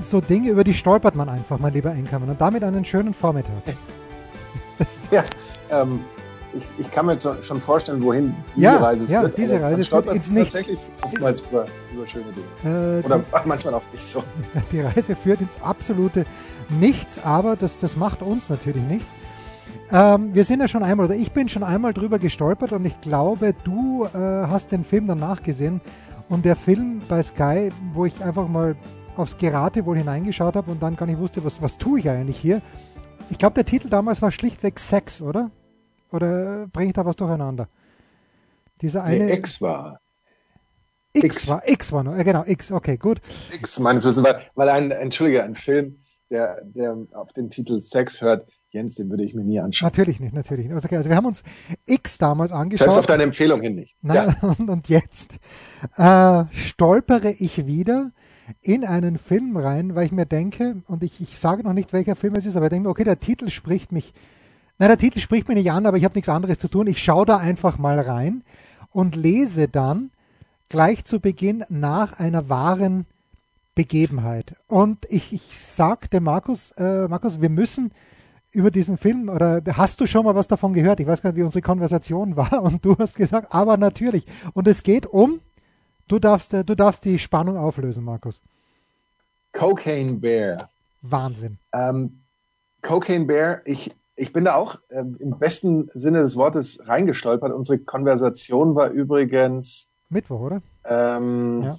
so Dinge, über die stolpert man einfach, mein lieber Enkermann. Und damit einen schönen Vormittag. ja, ähm, ich, ich, kann mir jetzt schon vorstellen, wohin diese ja, Reise ja, führt. diese Reise führt ins Nichts. Tatsächlich oftmals über, über schöne Dinge. Äh, Oder die, manchmal auch nicht so. Die Reise führt ins absolute Nichts, aber das, das macht uns natürlich nichts. Ähm, wir sind ja schon einmal, oder ich bin schon einmal drüber gestolpert und ich glaube, du äh, hast den Film danach gesehen. Und der Film bei Sky, wo ich einfach mal aufs Geratewohl hineingeschaut habe und dann gar nicht wusste, was, was tue ich eigentlich hier. Ich glaube, der Titel damals war schlichtweg Sex, oder? Oder bringe ich da was durcheinander? Dieser eine. Nee, X war. X, X, war, X war noch, genau, X, okay, gut. X meines Wissens, weil, weil ein, entschuldige, ein Film, der, der auf den Titel Sex hört, Jens, den würde ich mir nie anschauen. Natürlich nicht, natürlich nicht. Also, okay, also wir haben uns X damals angeschaut. Selbst auf deine Empfehlung hin nicht. Nein, ja. und, und, jetzt äh, stolpere ich wieder in einen Film rein, weil ich mir denke, und ich, ich sage noch nicht, welcher Film es ist, aber ich denke mir, okay, der Titel spricht mich, nein, der Titel spricht mich nicht an, aber ich habe nichts anderes zu tun. Ich schaue da einfach mal rein und lese dann gleich zu Beginn nach einer wahren Begebenheit. Und ich, ich sagte Markus, äh, Markus, wir müssen über diesen Film oder hast du schon mal was davon gehört? Ich weiß gar nicht, wie unsere Konversation war und du hast gesagt, aber natürlich. Und es geht um, du darfst, du darfst die Spannung auflösen, Markus. Cocaine Bear. Wahnsinn. Ähm, Cocaine Bear, ich, ich bin da auch äh, im besten Sinne des Wortes reingestolpert. Unsere Konversation war übrigens Mittwoch, oder? Ähm, ja.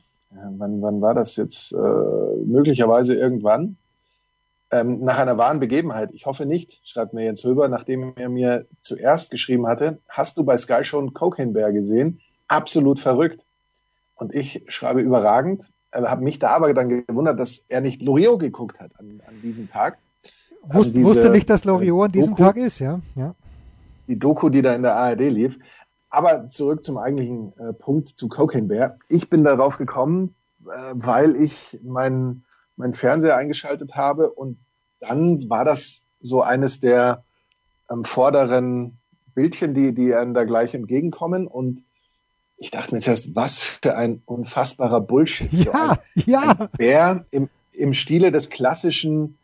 Wann, wann war das jetzt? Äh, möglicherweise irgendwann ähm, nach einer wahren Begebenheit. Ich hoffe nicht, schreibt mir Jens Höber, nachdem er mir zuerst geschrieben hatte, hast du bei Sky schon Cocaine Bear gesehen? Absolut verrückt. Und ich schreibe überragend, äh, habe mich da aber dann gewundert, dass er nicht Loriot geguckt hat an, an diesem Tag. Wusst, diese, wusste nicht, dass Loriot an diesem Doku, Tag ist, ja. ja. Die Doku, die da in der ARD lief. Aber zurück zum eigentlichen äh, Punkt zu Cocaine Bear. Ich bin darauf gekommen, äh, weil ich meinen mein Fernseher eingeschaltet habe und dann war das so eines der ähm, vorderen Bildchen, die, die einem da gleich entgegenkommen und ich dachte mir zuerst, was für ein unfassbarer Bullshit. Ja, so ein, ja. Ein Bär im, im Stile des klassischen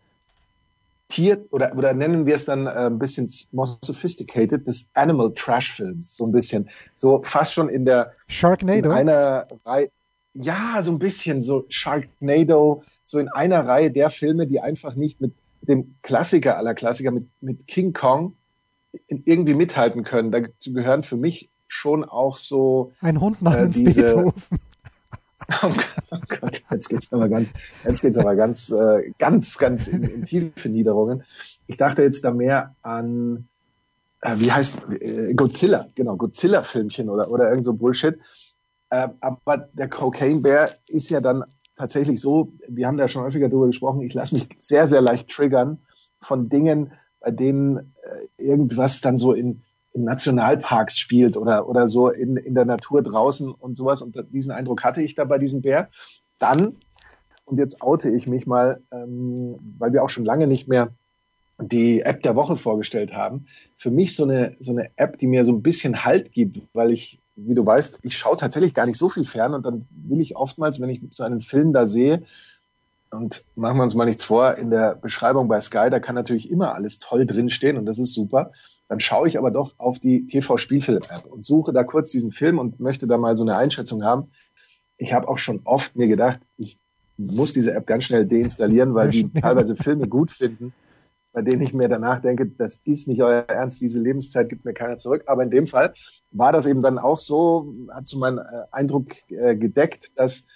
Tier, oder, oder nennen wir es dann äh, ein bisschen more sophisticated, des Animal Trash Films, so ein bisschen. So fast schon in der, Sharknado. In einer Reihe, ja, so ein bisschen so Sharknado, so in einer Reihe der Filme, die einfach nicht mit dem Klassiker aller Klassiker, mit, mit King Kong irgendwie mithalten können. Dazu gehören für mich schon auch so ein Hund namens äh, diese, Beethoven. Oh Gott, oh Gott, jetzt geht's aber ganz, jetzt geht's aber ganz, äh, ganz, ganz in, in tiefe Niederungen. Ich dachte jetzt da mehr an, äh, wie heißt äh, Godzilla, genau, Godzilla-Filmchen oder oder irgend so Bullshit. Äh, aber der Cocaine Bear ist ja dann tatsächlich so, wir haben da schon häufiger drüber gesprochen, ich lasse mich sehr, sehr leicht triggern von Dingen, bei denen äh, irgendwas dann so in, in Nationalparks spielt oder, oder so in, in der Natur draußen und sowas. Und diesen Eindruck hatte ich da bei diesem Bär. Dann, und jetzt oute ich mich mal, ähm, weil wir auch schon lange nicht mehr die App der Woche vorgestellt haben. Für mich so eine, so eine App, die mir so ein bisschen Halt gibt, weil ich wie du weißt, ich schaue tatsächlich gar nicht so viel fern und dann will ich oftmals, wenn ich so einen Film da sehe, und machen wir uns mal nichts vor, in der Beschreibung bei Sky, da kann natürlich immer alles toll drinstehen und das ist super. Dann schaue ich aber doch auf die TV-Spielfilm-App und suche da kurz diesen Film und möchte da mal so eine Einschätzung haben. Ich habe auch schon oft mir gedacht, ich muss diese App ganz schnell deinstallieren, weil die teilweise Filme gut finden, bei denen ich mir danach denke, das ist nicht euer Ernst, diese Lebenszeit gibt mir keiner zurück. Aber in dem Fall war das eben dann auch so, hat so meinen äh, Eindruck äh, gedeckt, dass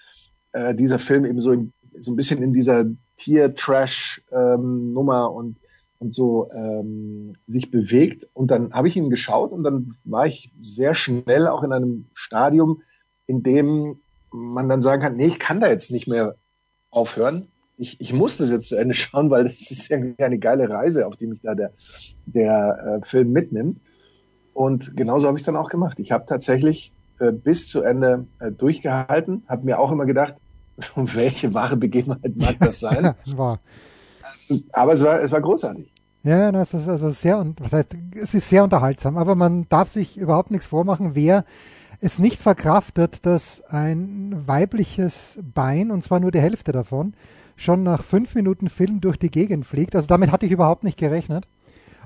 äh, dieser Film eben so, in, so ein bisschen in dieser Tier-Trash-Nummer ähm, und, und so ähm, sich bewegt. Und dann habe ich ihn geschaut und dann war ich sehr schnell auch in einem Stadium, in dem man dann sagen kann, nee, ich kann da jetzt nicht mehr aufhören. ich, ich muss das jetzt zu Ende schauen, weil das ist irgendwie eine geile Reise, auf die mich da der, der äh, Film mitnimmt. Und genauso habe ich es dann auch gemacht. Ich habe tatsächlich äh, bis zu Ende äh, durchgehalten, habe mir auch immer gedacht, welche wahre Begebenheit mag das sein? war. Aber es war, es war großartig. Ja, das ist also sehr, was heißt, es ist sehr unterhaltsam, aber man darf sich überhaupt nichts vormachen, wer es nicht verkraftet, dass ein weibliches Bein, und zwar nur die Hälfte davon, schon nach fünf Minuten Film durch die Gegend fliegt. Also damit hatte ich überhaupt nicht gerechnet.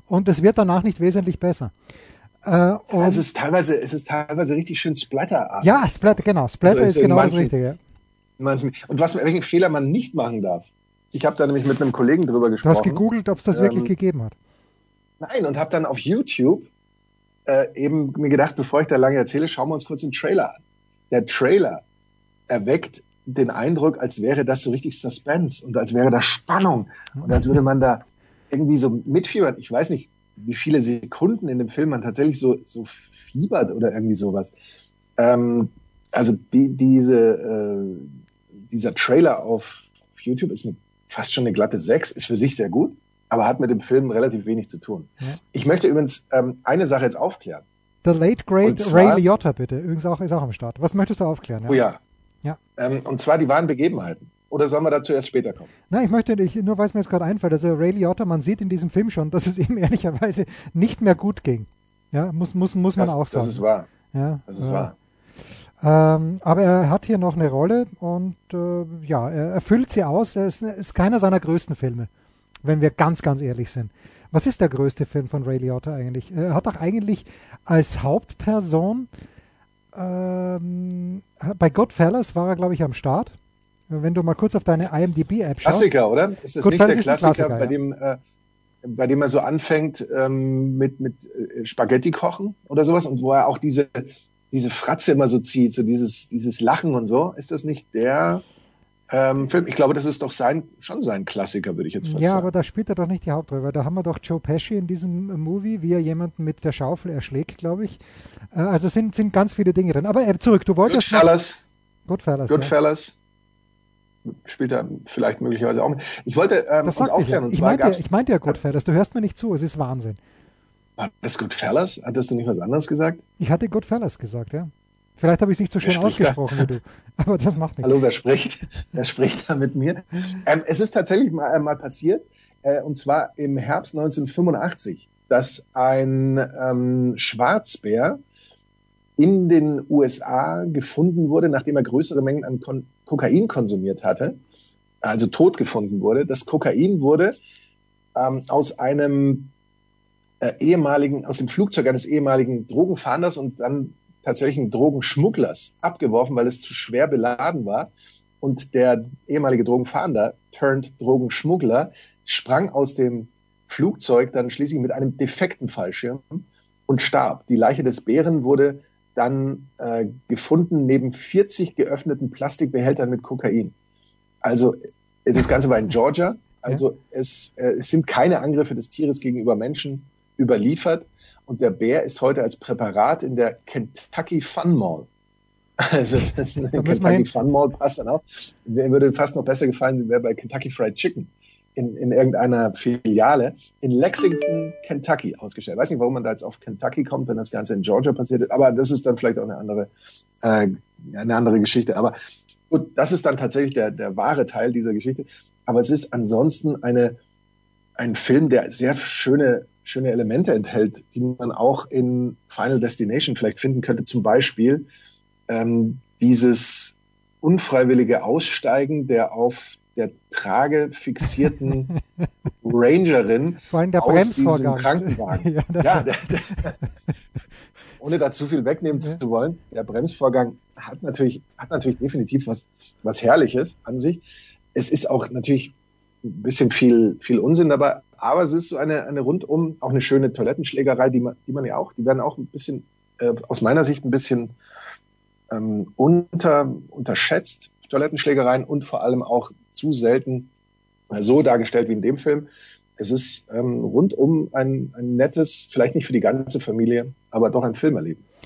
Und es wird danach nicht wesentlich besser. Äh, es ist teilweise, es ist teilweise richtig schön Splatter. Ja, Splatter, genau. Splatter also ist genau manchen, das Richtige. Manchen, und was, welchen Fehler man nicht machen darf. Ich habe da nämlich mit einem Kollegen drüber gesprochen. Du hast gegoogelt, ob es das ähm, wirklich gegeben hat. Nein, und habe dann auf YouTube äh, eben mir gedacht, bevor ich da lange erzähle, schauen wir uns kurz den Trailer an. Der Trailer erweckt den Eindruck, als wäre das so richtig Suspense und als wäre da Spannung und als würde man da irgendwie so mitfiebern. Ich weiß nicht, wie viele Sekunden in dem Film man tatsächlich so, so fiebert oder irgendwie sowas. Ähm, also die, diese, äh, dieser Trailer auf, auf YouTube ist eine, fast schon eine glatte 6, ist für sich sehr gut, aber hat mit dem Film relativ wenig zu tun. Ja. Ich möchte übrigens ähm, eine Sache jetzt aufklären. The Late Great zwar, Ray Liotta, bitte. Übrigens auch, ist auch am Start. Was möchtest du aufklären? Ja? Oh ja. ja. Ähm, und zwar die wahren Begebenheiten. Oder sollen wir dazu erst später kommen? Nein, ich möchte nicht, nur weil es mir jetzt gerade einfällt. Also Ray Liotta, man sieht in diesem Film schon, dass es ihm ehrlicherweise nicht mehr gut ging. Ja, muss, muss, muss man das, auch sagen. Das ist wahr. Ja, das ist äh, wahr. Ähm, aber er hat hier noch eine Rolle und äh, ja, er erfüllt sie aus. Er ist, ist, keiner seiner größten Filme, wenn wir ganz, ganz ehrlich sind. Was ist der größte Film von Ray Liotta eigentlich? Er hat doch eigentlich als Hauptperson ähm, bei Goodfellas war er, glaube ich, am Start. Wenn du mal kurz auf deine IMDb-App schaust. Klassiker, oder? Ist das Goodfellas nicht der Klassiker, Klassiker bei, ja. dem, äh, bei dem er so anfängt ähm, mit, mit äh, Spaghetti kochen oder sowas und wo er auch diese diese Fratze immer so zieht, so dieses, dieses Lachen und so. Ist das nicht der ähm, Film? Ich glaube, das ist doch sein, schon sein Klassiker, würde ich jetzt fast ja, sagen. Ja, aber da spielt er doch nicht die Hauptrolle, weil da haben wir doch Joe Pesci in diesem Movie, wie er jemanden mit der Schaufel erschlägt, glaube ich. Äh, also sind, sind ganz viele Dinge drin. Aber äh, zurück, du wolltest. Goodfellas. Goodfellas. Goodfellas. Ja. Spielt er vielleicht möglicherweise auch mit. Ich wollte ähm, das uns aufklären. Ich, ja. ich, meinte, ich meinte ja Goodfellas, du hörst mir nicht zu, es ist Wahnsinn. War das Goodfellas? Hattest du nicht was anderes gesagt? Ich hatte Goodfellas gesagt, ja. Vielleicht habe ich es nicht so schön ausgesprochen da? wie du. Aber das macht nichts. Hallo, wer spricht? Wer spricht da mit mir? Ähm, es ist tatsächlich mal, äh, mal passiert, äh, und zwar im Herbst 1985, dass ein ähm, Schwarzbär in den USA gefunden wurde, nachdem er größere Mengen an Kon Kokain konsumiert hatte, also tot gefunden wurde. Das Kokain wurde ähm, aus einem äh, ehemaligen, aus dem Flugzeug eines ehemaligen Drogenfahnders und dann tatsächlich Drogenschmugglers abgeworfen, weil es zu schwer beladen war. Und der ehemalige Drogenfahnder turned Drogenschmuggler sprang aus dem Flugzeug dann schließlich mit einem defekten Fallschirm und starb. Die Leiche des Bären wurde dann äh, gefunden neben 40 geöffneten Plastikbehältern mit Kokain. Also das Ganze war in Georgia. Also ja. es, äh, es sind keine Angriffe des Tieres gegenüber Menschen überliefert. Und der Bär ist heute als Präparat in der Kentucky Fun Mall. Also das da Kentucky Fun Mall passt dann auch. Mir würde fast noch besser gefallen, wäre bei Kentucky Fried Chicken in, in irgendeiner Filiale in Lexington, Kentucky ausgestellt. Ich weiß nicht, warum man da jetzt auf Kentucky kommt, wenn das Ganze in Georgia passiert ist, aber das ist dann vielleicht auch eine andere, äh, eine andere Geschichte. Aber gut, das ist dann tatsächlich der, der wahre Teil dieser Geschichte. Aber es ist ansonsten eine, ein Film, der sehr schöne schöne Elemente enthält, die man auch in Final Destination vielleicht finden könnte. Zum Beispiel ähm, dieses unfreiwillige Aussteigen der auf der Trage fixierten Rangerin Vor allem der aus Bremsvorgang. diesem Krankenwagen. ja, ja der, der, ohne da zu viel wegnehmen ja. zu wollen, der Bremsvorgang hat natürlich, hat natürlich definitiv was, was Herrliches an sich. Es ist auch natürlich ein bisschen viel, viel Unsinn dabei, aber es ist so eine, eine rundum, auch eine schöne Toilettenschlägerei, die man, die man ja auch, die werden auch ein bisschen, äh, aus meiner Sicht ein bisschen ähm, unter, unterschätzt, Toilettenschlägereien und vor allem auch zu selten so dargestellt wie in dem Film. Es ist ähm, rundum ein, ein nettes, vielleicht nicht für die ganze Familie, aber doch ein Filmerlebnis.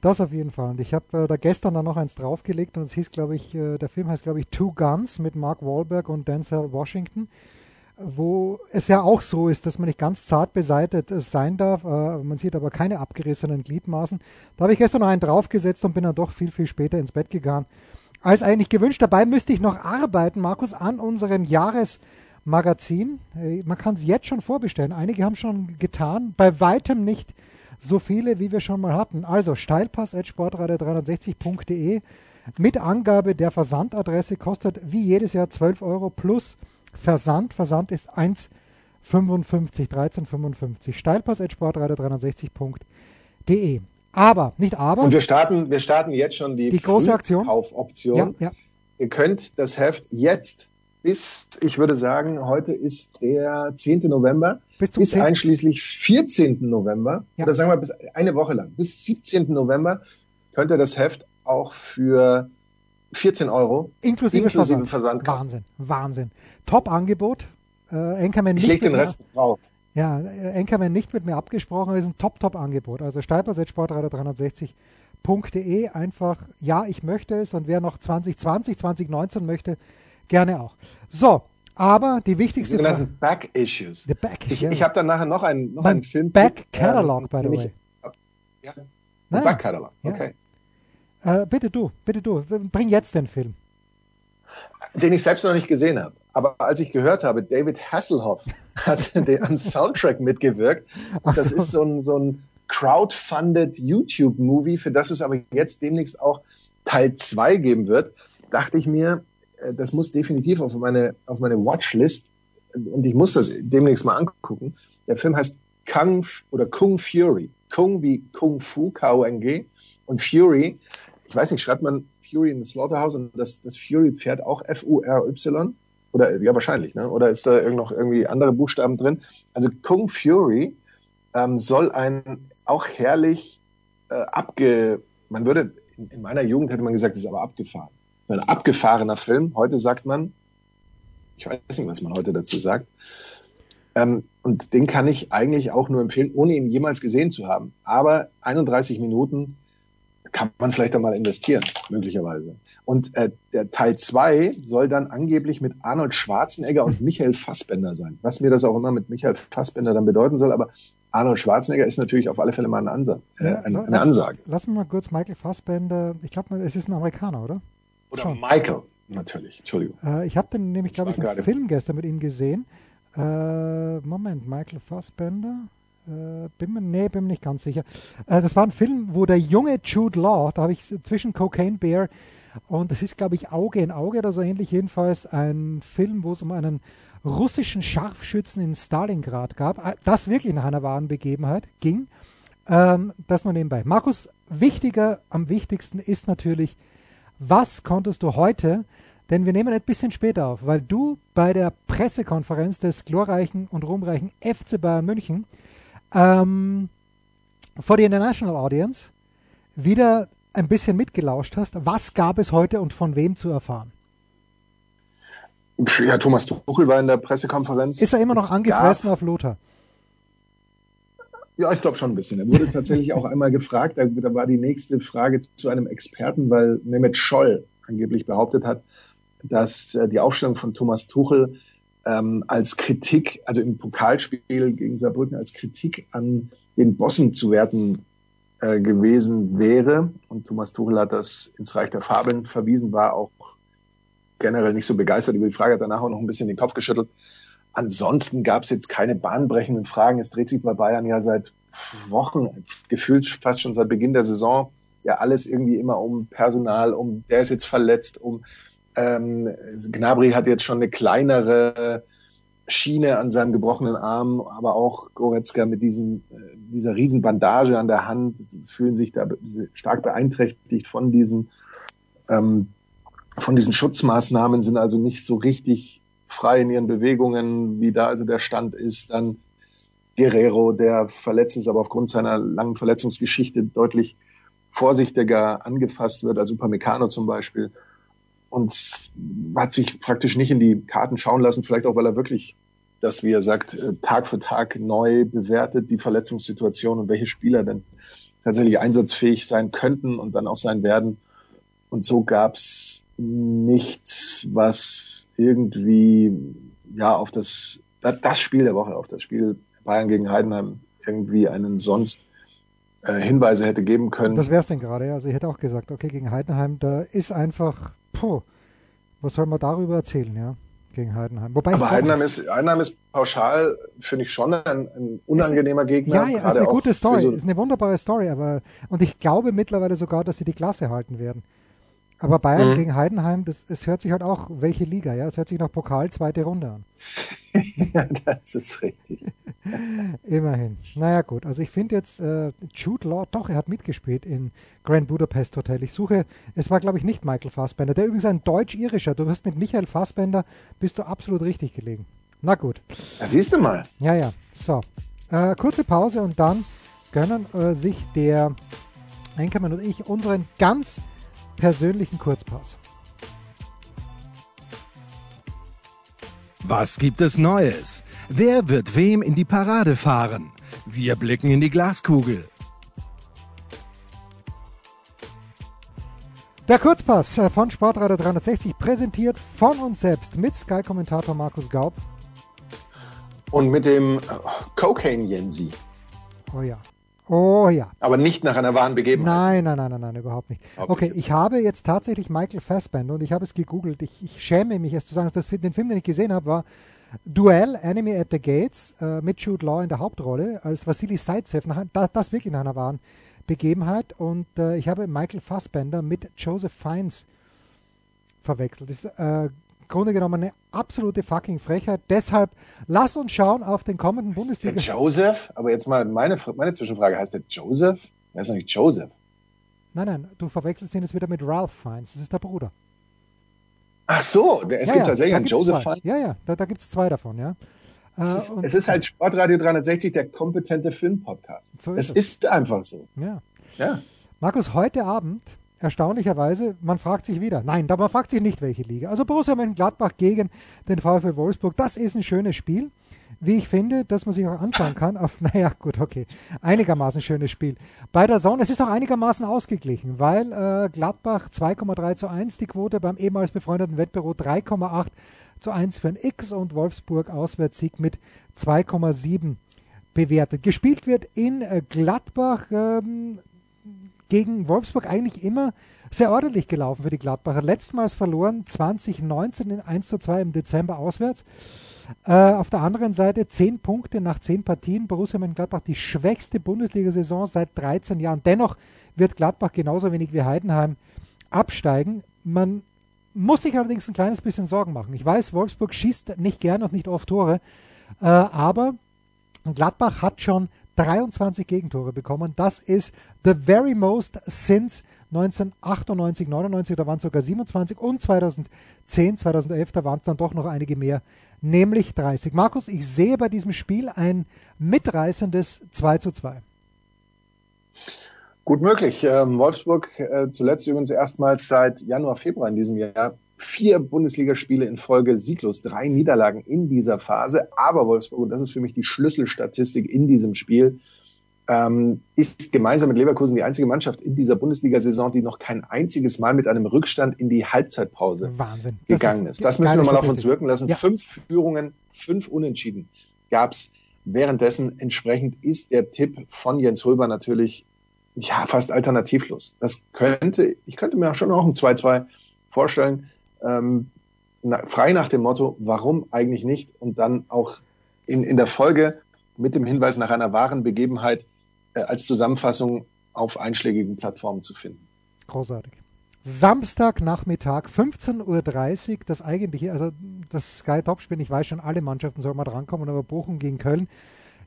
Das auf jeden Fall. Und ich habe äh, da gestern dann noch eins draufgelegt und es hieß, glaube ich, äh, der Film heißt, glaube ich, Two Guns mit Mark Wahlberg und Denzel Washington, wo es ja auch so ist, dass man nicht ganz zart beseitet äh, sein darf. Äh, man sieht aber keine abgerissenen Gliedmaßen. Da habe ich gestern noch einen draufgesetzt und bin dann doch viel, viel später ins Bett gegangen als eigentlich gewünscht. Dabei müsste ich noch arbeiten, Markus, an unserem Jahresmagazin. Äh, man kann es jetzt schon vorbestellen. Einige haben schon getan. Bei weitem nicht so viele, wie wir schon mal hatten. Also steilpass.sportradio360.de mit Angabe der Versandadresse kostet wie jedes Jahr 12 Euro plus Versand. Versand ist 1,55, 13,55. Steilpass.sportradio360.de. Aber, nicht aber. Und wir starten, wir starten jetzt schon die, die große Aktion. Kaufoption. Ja, ja. Ihr könnt das Heft jetzt bis, ich würde sagen, heute ist der 10. November, bis, bis einschließlich 14. November, ja. oder sagen wir bis eine Woche lang, bis 17. November könnt ihr das Heft auch für 14 Euro inklusive, inklusive Versand. Versand Wahnsinn, Wahnsinn. Top-Angebot. Äh, ich leg den Rest drauf. Ja, Enkermann nicht mit mir abgesprochen, ist ein Top-Top-Angebot. Also steilpass.sportradar360.de einfach, ja, ich möchte es und wer noch 2020, 2019 möchte, gerne auch. So, aber die wichtigste die sogenannten Back-Issues. Back ich ich habe dann nachher noch einen, noch einen Film. Back-Catalog, ähm, by the way. ja, Back-Catalog, okay. Ja. Äh, bitte du, bitte du, bring jetzt den Film. Den ich selbst noch nicht gesehen habe. Aber als ich gehört habe, David Hasselhoff hat den, am Soundtrack mitgewirkt, das ist so ein, so ein crowdfunded YouTube-Movie, für das es aber jetzt demnächst auch Teil 2 geben wird, dachte ich mir, äh, das muss definitiv auf meine, auf meine Watchlist und ich muss das demnächst mal angucken. Der Film heißt Kung oder Kung Fury. Kung wie Kung Fu, K-O-N-G und Fury, ich weiß nicht, schreibt man Fury in the Slaughterhouse und das, das Fury-Pferd auch F-U-R-Y? Oder ja, wahrscheinlich, ne? Oder ist da noch irgendwie andere Buchstaben drin? Also Kung Fury ähm, soll ein auch herrlich äh, abge. Man würde in, in meiner Jugend hätte man gesagt, es ist aber abgefahren. Ein abgefahrener Film. Heute sagt man, ich weiß nicht, was man heute dazu sagt. Ähm, und den kann ich eigentlich auch nur empfehlen, ohne ihn jemals gesehen zu haben. Aber 31 Minuten kann man vielleicht einmal investieren, möglicherweise. Und äh, der Teil zwei soll dann angeblich mit Arnold Schwarzenegger und Michael Fassbender sein. Was mir das auch immer mit Michael Fassbender dann bedeuten soll, aber Arnold Schwarzenegger ist natürlich auf alle Fälle mal eine, Ansa äh, eine, eine Ansage. Lass mich mal kurz Michael Fassbender, ich glaube, es ist ein Amerikaner, oder? Oder Schon. Michael, natürlich, Entschuldigung. Äh, ich habe den nämlich, glaube ich, einen Film gestern mit ihm gesehen. Äh, Moment, Michael Fassbender. Äh, bin mir, nee, bin mir nicht ganz sicher. Äh, das war ein Film, wo der junge Jude Law, da habe ich zwischen Cocaine Bear und das ist, glaube ich, Auge in Auge oder so ähnlich, jedenfalls ein Film, wo es um einen russischen Scharfschützen in Stalingrad gab, äh, das wirklich nach einer wahren Begebenheit ging. Ähm, das nur nebenbei. Markus, wichtiger, am wichtigsten ist natürlich, was konntest du heute, denn wir nehmen ein bisschen später auf, weil du bei der Pressekonferenz des glorreichen und ruhmreichen FC Bayern München ähm, vor die International Audience wieder ein bisschen mitgelauscht hast. Was gab es heute und von wem zu erfahren? Ja, Thomas Tuchel war in der Pressekonferenz. Ist er immer noch es angefressen gab, auf Lothar? Ja, ich glaube schon ein bisschen. Er wurde tatsächlich auch einmal gefragt, da, da, war die nächste Frage zu einem Experten, weil Mehmet Scholl angeblich behauptet hat, dass äh, die Aufstellung von Thomas Tuchel ähm, als Kritik, also im Pokalspiel gegen Saarbrücken als Kritik an den Bossen zu werten äh, gewesen wäre. Und Thomas Tuchel hat das ins Reich der Fabeln verwiesen, war auch generell nicht so begeistert über die Frage, hat danach auch noch ein bisschen den Kopf geschüttelt. Ansonsten gab es jetzt keine bahnbrechenden Fragen. Es dreht sich bei Bayern ja seit Wochen, gefühlt fast schon seit Beginn der Saison, ja alles irgendwie immer um Personal, um der ist jetzt verletzt, um ähm, Gnabry hat jetzt schon eine kleinere Schiene an seinem gebrochenen Arm, aber auch Goretzka mit diesem, äh, dieser riesen Bandage an der Hand fühlen sich da stark beeinträchtigt von diesen, ähm, von diesen Schutzmaßnahmen, sind also nicht so richtig frei in ihren Bewegungen, wie da also der Stand ist. Dann Guerrero, der verletzt ist, aber aufgrund seiner langen Verletzungsgeschichte deutlich vorsichtiger angefasst wird als Upamecano zum Beispiel und hat sich praktisch nicht in die Karten schauen lassen, vielleicht auch, weil er wirklich das, wie er sagt, äh, Tag für Tag neu bewertet, die Verletzungssituation und welche Spieler denn tatsächlich einsatzfähig sein könnten und dann auch sein werden. Und so gab's nichts, was irgendwie ja auf das, das Spiel der Woche, auf das Spiel Bayern gegen Heidenheim irgendwie einen sonst äh, Hinweise hätte geben können. Das wäre es denn gerade, ja. Also ich hätte auch gesagt, okay, gegen Heidenheim, da ist einfach, puh, was soll man darüber erzählen, ja, gegen Heidenheim. Wobei Aber Heidenheim ist, Heidenheim ist pauschal, finde ich schon ein, ein unangenehmer ist, Gegner. Ja, ja, ist eine gute Story, so ist eine wunderbare Story, aber und ich glaube mittlerweile sogar, dass sie die Klasse halten werden. Aber Bayern mhm. gegen Heidenheim, das, das hört sich halt auch, welche Liga, ja? Es hört sich nach Pokal zweite Runde an. ja, das ist richtig. Immerhin. Naja, gut. Also ich finde jetzt äh, Jude Law, doch, er hat mitgespielt in Grand Budapest Hotel. Ich suche, es war glaube ich nicht Michael Fassbender, der übrigens ein deutsch-irischer. Du wirst mit Michael Fassbender, bist du absolut richtig gelegen. Na gut. Das siehst du mal. Ja, ja. So. Äh, kurze Pause und dann gönnen äh, sich der Enkermann und ich unseren ganz persönlichen Kurzpass. Was gibt es Neues? Wer wird wem in die Parade fahren? Wir blicken in die Glaskugel. Der Kurzpass äh, von Sportradar 360 präsentiert von uns selbst mit Sky-Kommentator Markus Gaub. Und mit dem äh, Cocaine Jensi. Oh ja. Oh ja. Aber nicht nach einer wahren Begebenheit. Nein, nein, nein, nein, nein überhaupt nicht. Okay, ich habe jetzt tatsächlich Michael Fassbender und ich habe es gegoogelt. Ich, ich schäme mich, es zu sagen, dass das, den Film, den ich gesehen habe, war Duell, Enemy at the Gates äh, mit Jude Law in der Hauptrolle als Vasily Zaitsev. Nach, das, das wirklich nach einer wahren Begebenheit. Und äh, ich habe Michael Fassbender mit Joseph Fiennes verwechselt. Das ist äh, Grunde genommen eine absolute fucking Frechheit. Deshalb lass uns schauen auf den kommenden Bundesliga. Der Joseph? Aber jetzt mal meine, meine Zwischenfrage. Heißt der Joseph? Er ist doch nicht Joseph. Nein, nein, du verwechselst ihn jetzt wieder mit Ralph Fiennes. Das ist der Bruder. Ach so, es ja, gibt ja, tatsächlich einen Joseph Fiennes. Ja, ja, da, da gibt es zwei davon, ja. Es ist, äh, es ist, halt Sportradio 360, der kompetente Filmpodcast. So ist es, es ist einfach so. Ja. ja. Markus, heute Abend erstaunlicherweise, man fragt sich wieder, nein, da man fragt sich nicht, welche Liga. Also Borussia Mönchengladbach gegen den VfL Wolfsburg, das ist ein schönes Spiel. Wie ich finde, dass man sich auch anschauen kann auf, naja, gut, okay, einigermaßen schönes Spiel. Bei der Sonne, es ist auch einigermaßen ausgeglichen, weil äh, Gladbach 2,3 zu 1 die Quote, beim ehemals befreundeten Wettbüro 3,8 zu 1 für ein X und Wolfsburg Auswärtssieg mit 2,7 bewertet. Gespielt wird in äh, Gladbach ähm, gegen Wolfsburg eigentlich immer sehr ordentlich gelaufen für die Gladbacher. Letztmals verloren 2019 in 1 zu 2 im Dezember auswärts. Äh, auf der anderen Seite 10 Punkte nach 10 Partien. Borussia Mönchengladbach die schwächste Bundesliga-Saison seit 13 Jahren. Dennoch wird Gladbach genauso wenig wie Heidenheim absteigen. Man muss sich allerdings ein kleines bisschen Sorgen machen. Ich weiß, Wolfsburg schießt nicht gern und nicht oft Tore, äh, aber Gladbach hat schon 23 Gegentore bekommen. Das ist the very most since 1998, 99, da waren es sogar 27 und 2010, 2011, da waren es dann doch noch einige mehr, nämlich 30. Markus, ich sehe bei diesem Spiel ein mitreißendes 2 zu 2. Gut möglich. Ähm, Wolfsburg äh, zuletzt übrigens erstmals seit Januar, Februar in diesem Jahr vier Bundesligaspiele in Folge sieglos, drei Niederlagen in dieser Phase. Aber Wolfsburg, und das ist für mich die Schlüsselstatistik in diesem Spiel, ähm, ist gemeinsam mit Leverkusen die einzige Mannschaft in dieser Bundesliga-Saison, die noch kein einziges Mal mit einem Rückstand in die Halbzeitpause Wahnsinn. gegangen ist. ist. Das müssen wir mal auf uns wirken lassen. Ja. Fünf Führungen, fünf Unentschieden gab es währenddessen. Entsprechend ist der Tipp von Jens Röber natürlich ja fast alternativlos. Das könnte, ich könnte mir schon auch ein 2-2 vorstellen ähm, na, frei nach dem Motto, warum eigentlich nicht? Und dann auch in, in der Folge mit dem Hinweis nach einer wahren Begebenheit äh, als Zusammenfassung auf einschlägigen Plattformen zu finden. Großartig. Samstagnachmittag, 15.30 Uhr, das eigentliche, also das Sky Top-Spiel, ich weiß schon, alle Mannschaften sollen mal drankommen, aber Bochum gegen Köln.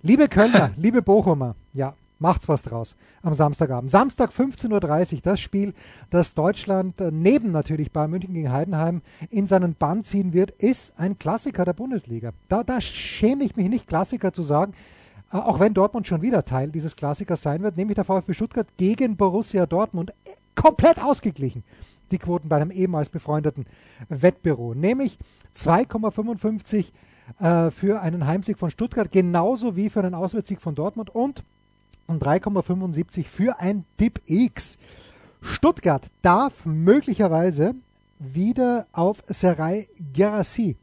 Liebe Kölner, liebe Bochumer, ja, Macht's was draus am Samstagabend. Samstag 15.30 Uhr, das Spiel, das Deutschland äh, neben natürlich Bayern München gegen Heidenheim in seinen Bann ziehen wird, ist ein Klassiker der Bundesliga. Da, da schäme ich mich nicht, Klassiker zu sagen, äh, auch wenn Dortmund schon wieder Teil dieses Klassikers sein wird, nämlich der VfB Stuttgart gegen Borussia Dortmund. Äh, komplett ausgeglichen, die Quoten bei einem ehemals befreundeten Wettbüro, nämlich 2,55 äh, für einen Heimsieg von Stuttgart, genauso wie für einen Auswärtssieg von Dortmund und und 3,75 für ein Tipp X. Stuttgart darf möglicherweise wieder auf Serai Gerassi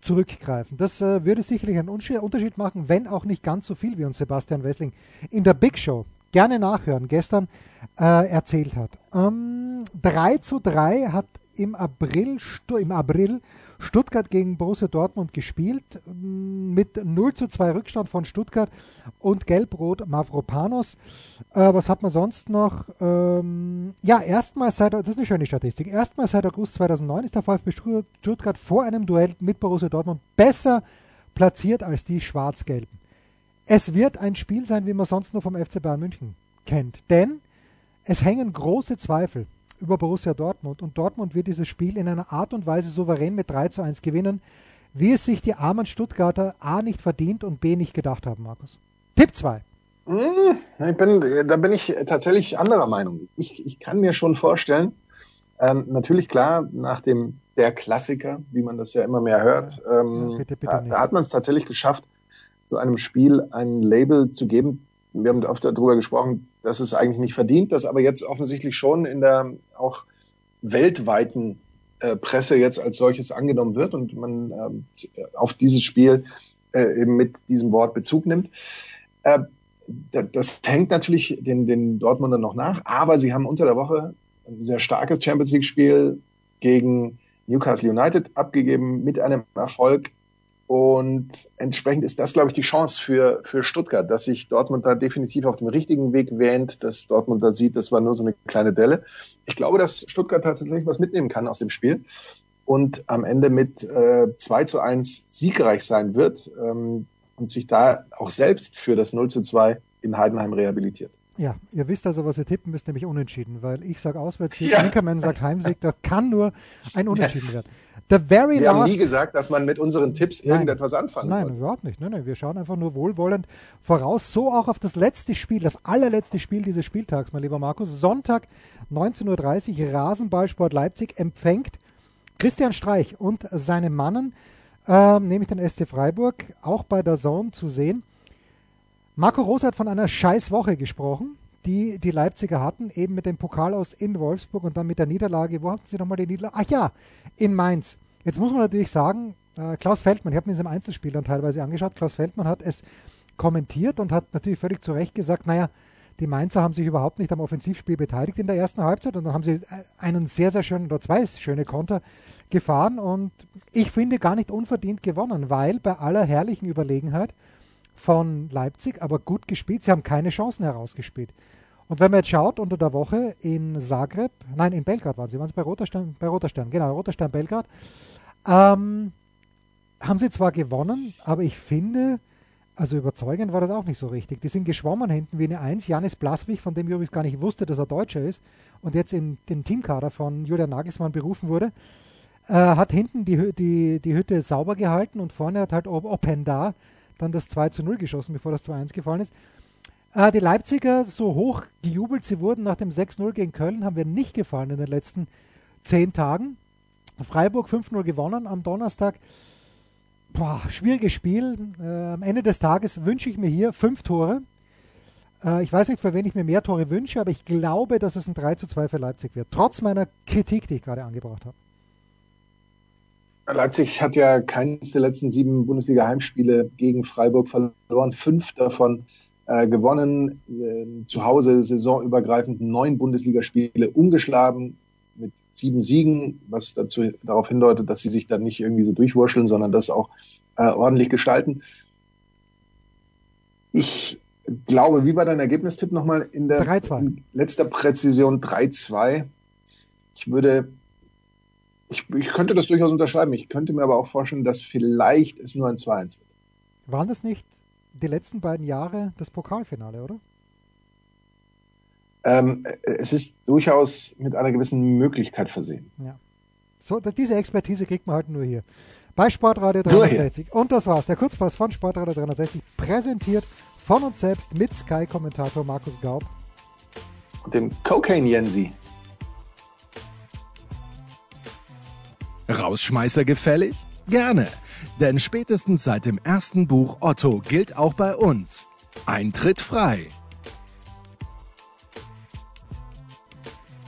zurückgreifen. Das äh, würde sicherlich einen Unterschied machen, wenn auch nicht ganz so viel, wie uns Sebastian Wessling in der Big Show gerne nachhören, gestern äh, erzählt hat. Ähm, 3 zu 3 hat im April, im April Stuttgart gegen Borussia Dortmund gespielt, mm, mit 0 zu 2 Rückstand von Stuttgart und Gelb-Rot Mavropanos. Äh, was hat man sonst noch? Ähm, ja, erstmals seit, das ist eine schöne Statistik, erstmals seit August 2009 ist der VfB Stuttgart vor einem Duell mit Borussia Dortmund besser platziert als die Schwarz-Gelben. Es wird ein Spiel sein, wie man sonst nur vom FC Bayern München kennt, denn es hängen große Zweifel über Borussia Dortmund. Und Dortmund wird dieses Spiel in einer Art und Weise souverän mit 3 zu 1 gewinnen, wie es sich die armen Stuttgarter A nicht verdient und B nicht gedacht haben, Markus. Tipp 2. Hm, ich bin, da bin ich tatsächlich anderer Meinung. Ich, ich kann mir schon vorstellen, ähm, natürlich klar, nach dem der Klassiker, wie man das ja immer mehr hört, ähm, ja, bitte, bitte da, da, hat man es tatsächlich geschafft, so einem Spiel ein Label zu geben, wir haben oft darüber gesprochen, dass es eigentlich nicht verdient, dass aber jetzt offensichtlich schon in der auch weltweiten äh, Presse jetzt als solches angenommen wird und man äh, auf dieses Spiel äh, eben mit diesem Wort Bezug nimmt. Äh, das hängt natürlich den, den Dortmundern noch nach, aber sie haben unter der Woche ein sehr starkes Champions League Spiel gegen Newcastle United abgegeben mit einem Erfolg, und entsprechend ist das, glaube ich, die Chance für, für Stuttgart, dass sich Dortmund da definitiv auf dem richtigen Weg wähnt, dass Dortmund da sieht, das war nur so eine kleine Delle. Ich glaube, dass Stuttgart tatsächlich was mitnehmen kann aus dem Spiel und am Ende mit äh, 2 zu 1 siegreich sein wird ähm, und sich da auch selbst für das 0 zu 2 in Heidenheim rehabilitiert. Ja, ihr wisst also, was ihr tippen müsst, nämlich unentschieden, weil ich sage Auswärtssieg, ja. Ankermann sagt Heimsieg, das kann nur ein Unentschieden werden. The very wir last... haben nie gesagt, dass man mit unseren Tipps nein, irgendetwas anfangen Nein, sollte. überhaupt nicht. Nein, nein, wir schauen einfach nur wohlwollend voraus. So auch auf das letzte Spiel, das allerletzte Spiel dieses Spieltags, mein lieber Markus. Sonntag 19.30 Uhr, Rasenballsport Leipzig empfängt Christian Streich und seine Mannen, äh, nämlich den SC Freiburg, auch bei der Zone zu sehen. Marco Rose hat von einer Scheißwoche gesprochen, die die Leipziger hatten, eben mit dem Pokal aus in Wolfsburg und dann mit der Niederlage. Wo hatten sie nochmal die Niederlage? Ach ja, in Mainz. Jetzt muss man natürlich sagen, äh, Klaus Feldmann, ich habe mir das im Einzelspiel dann teilweise angeschaut, Klaus Feldmann hat es kommentiert und hat natürlich völlig zu Recht gesagt, naja, die Mainzer haben sich überhaupt nicht am Offensivspiel beteiligt in der ersten Halbzeit und dann haben sie einen sehr, sehr schönen oder zwei schöne Konter gefahren und ich finde gar nicht unverdient gewonnen, weil bei aller herrlichen Überlegenheit von Leipzig, aber gut gespielt. Sie haben keine Chancen herausgespielt. Und wenn man jetzt schaut, unter der Woche in Zagreb, nein, in Belgrad waren sie, waren sie bei Roter Stern, bei Roter genau, Roter Stern Belgrad, ähm, haben sie zwar gewonnen, aber ich finde, also überzeugend war das auch nicht so richtig. Die sind geschwommen hinten wie eine Eins. Janis Blaswig, von dem ich übrigens gar nicht wusste, dass er Deutscher ist und jetzt in den Teamkader von Julian Nagelsmann berufen wurde, äh, hat hinten die, die, die Hütte sauber gehalten und vorne hat halt Openda dann das 2 zu 0 geschossen, bevor das 2-1 gefallen ist. Äh, die Leipziger, so hoch gejubelt sie wurden nach dem 6-0 gegen Köln, haben wir nicht gefallen in den letzten zehn Tagen. Freiburg 5-0 gewonnen am Donnerstag. Boah, schwieriges Spiel. Äh, am Ende des Tages wünsche ich mir hier fünf Tore. Äh, ich weiß nicht, für wen ich mir mehr Tore wünsche, aber ich glaube, dass es ein 3 zu 2 für Leipzig wird. Trotz meiner Kritik, die ich gerade angebracht habe. Leipzig hat ja keines der letzten sieben Bundesliga-Heimspiele gegen Freiburg verloren, fünf davon äh, gewonnen, äh, zu Hause saisonübergreifend neun Bundesligaspiele ungeschlagen mit sieben Siegen, was dazu darauf hindeutet, dass sie sich dann nicht irgendwie so durchwurscheln, sondern das auch äh, ordentlich gestalten. Ich glaube, wie war dein Ergebnistipp nochmal in der in letzter Präzision 3-2? Ich würde ich, ich könnte das durchaus unterschreiben. Ich könnte mir aber auch vorstellen, dass vielleicht es nur ein 2-1 wird. Waren das nicht die letzten beiden Jahre das Pokalfinale, oder? Ähm, es ist durchaus mit einer gewissen Möglichkeit versehen. Ja. So, diese Expertise kriegt man halt nur hier. Bei Sportradio 360. Und das war's. Der Kurzpass von Sportradio 360, präsentiert von uns selbst mit Sky-Kommentator Markus Gaub. Und dem Cocaine Jensi. Rausschmeißer gefällig? Gerne, denn spätestens seit dem ersten Buch Otto gilt auch bei uns Eintritt frei.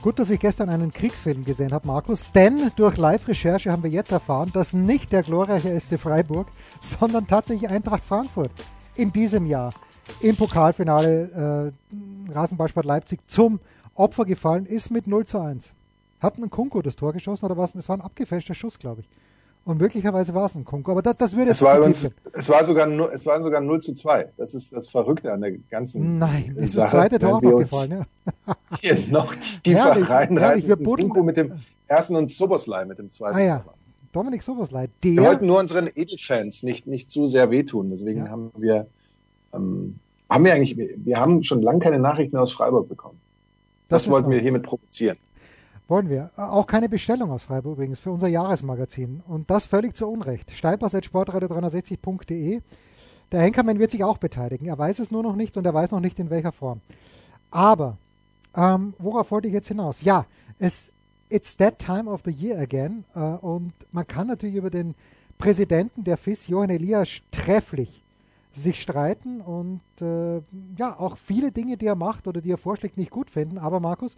Gut, dass ich gestern einen Kriegsfilm gesehen habe, Markus, denn durch Live-Recherche haben wir jetzt erfahren, dass nicht der glorreiche SC Freiburg, sondern tatsächlich Eintracht Frankfurt in diesem Jahr im Pokalfinale äh, Rasenballsport Leipzig zum Opfer gefallen ist mit 0 zu 1. Hat ein Kunko das Tor geschossen oder was? Es war ein abgefälschter Schuss, glaube ich. Und möglicherweise war es ein Kunko. Aber das, das würde es war, übrigens, es war sogar es waren sogar 0 zu 2. Das ist das Verrückte an der ganzen Nein, ist Sache, das zweite Tor auch noch gefallen, ja. Hier noch tiefer herrlich, rein, herrlich. Wir Kunko mit dem ersten und Soboslai mit dem zweiten. Ah ja, Dominik Soboslai. Der, wir wollten nur unseren Edelfans nicht, nicht zu sehr wehtun. Deswegen ja. haben wir, ähm, haben wir eigentlich, wir haben schon lange keine Nachrichten mehr aus Freiburg bekommen. Das, das wollten wir hiermit provozieren. Wollen wir. Auch keine Bestellung aus Freiburg übrigens für unser Jahresmagazin. Und das völlig zu Unrecht. Steilpass.sportradio360.de. Der Henkermann wird sich auch beteiligen. Er weiß es nur noch nicht und er weiß noch nicht in welcher Form. Aber, ähm, worauf wollte ich jetzt hinaus? Ja, es, it's that time of the year again. Äh, und man kann natürlich über den Präsidenten der FIS, Johann Elias, trefflich sich streiten und äh, ja, auch viele Dinge, die er macht oder die er vorschlägt, nicht gut finden. Aber Markus,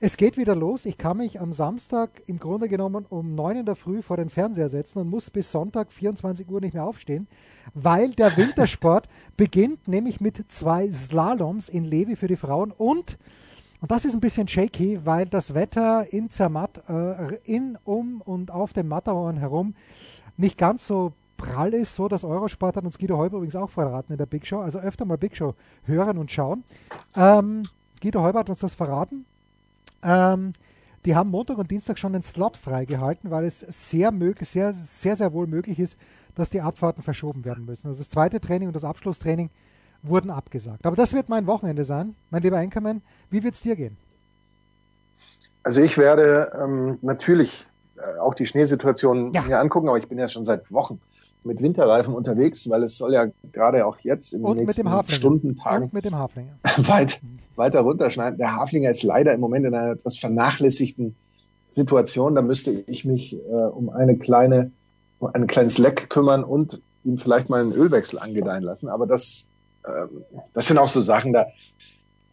es geht wieder los. Ich kann mich am Samstag im Grunde genommen um 9 in der Früh vor den Fernseher setzen und muss bis Sonntag 24 Uhr nicht mehr aufstehen, weil der Wintersport beginnt nämlich mit zwei Slaloms in Levi für die Frauen und und das ist ein bisschen shaky, weil das Wetter in Zermatt, äh, in, um und auf dem Matterhorn herum nicht ganz so prall ist, so dass Eurosport hat uns Guido Heuber übrigens auch verraten in der Big Show, also öfter mal Big Show hören und schauen. Ähm, Guido Heuber hat uns das verraten. Ähm, die haben Montag und Dienstag schon den Slot freigehalten, weil es sehr möglich, sehr, sehr, sehr wohl möglich ist, dass die Abfahrten verschoben werden müssen. Also das zweite Training und das Abschlusstraining wurden abgesagt. Aber das wird mein Wochenende sein, mein lieber Enkermann. Wie wird es dir gehen? Also ich werde ähm, natürlich äh, auch die Schneesituation ja. mir angucken, aber ich bin ja schon seit Wochen mit Winterreifen unterwegs, weil es soll ja gerade auch jetzt in den nächsten Stunden, Tagen weit, weiter runterschneiden. Der Haflinger ist leider im Moment in einer etwas vernachlässigten Situation. Da müsste ich mich äh, um eine kleine, um ein kleines Leck kümmern und ihm vielleicht mal einen Ölwechsel angedeihen lassen. Aber das, ähm, das sind auch so Sachen, da,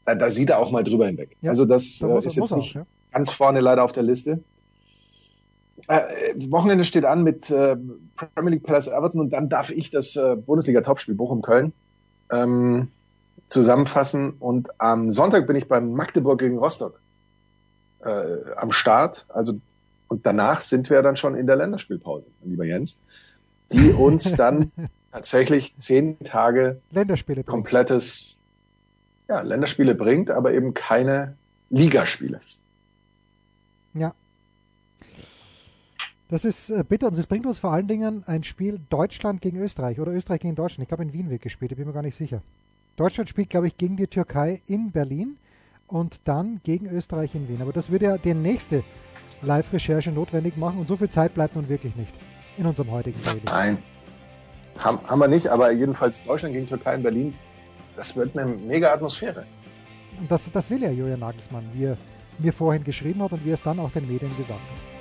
da, da sieht er auch mal drüber hinweg. Ja, also das da äh, ist jetzt nicht auch, ja. ganz vorne leider auf der Liste. Äh, Wochenende steht an mit äh, Premier League Palace Everton und dann darf ich das äh, Bundesliga-Topspiel Bochum-Köln ähm, zusammenfassen. Und am Sonntag bin ich beim Magdeburg gegen Rostock äh, am Start. Also und danach sind wir dann schon in der Länderspielpause, lieber Jens, die uns dann tatsächlich zehn Tage Länderspiele komplettes ja, Länderspiele bringt, aber eben keine Ligaspiele. Ja, das ist äh, bitter und es bringt uns vor allen Dingen ein Spiel Deutschland gegen Österreich oder Österreich gegen Deutschland. Ich glaube, in Wien wird gespielt, ich bin mir gar nicht sicher. Deutschland spielt, glaube ich, gegen die Türkei in Berlin und dann gegen Österreich in Wien. Aber das würde ja die nächste Live-Recherche notwendig machen und so viel Zeit bleibt nun wirklich nicht in unserem heutigen Daily. Nein, haben, haben wir nicht, aber jedenfalls Deutschland gegen Türkei in Berlin, das wird eine mega Atmosphäre. Und das, das will ja Julian Nagelsmann, wie er mir vorhin geschrieben hat und wie er es dann auch den Medien gesagt hat.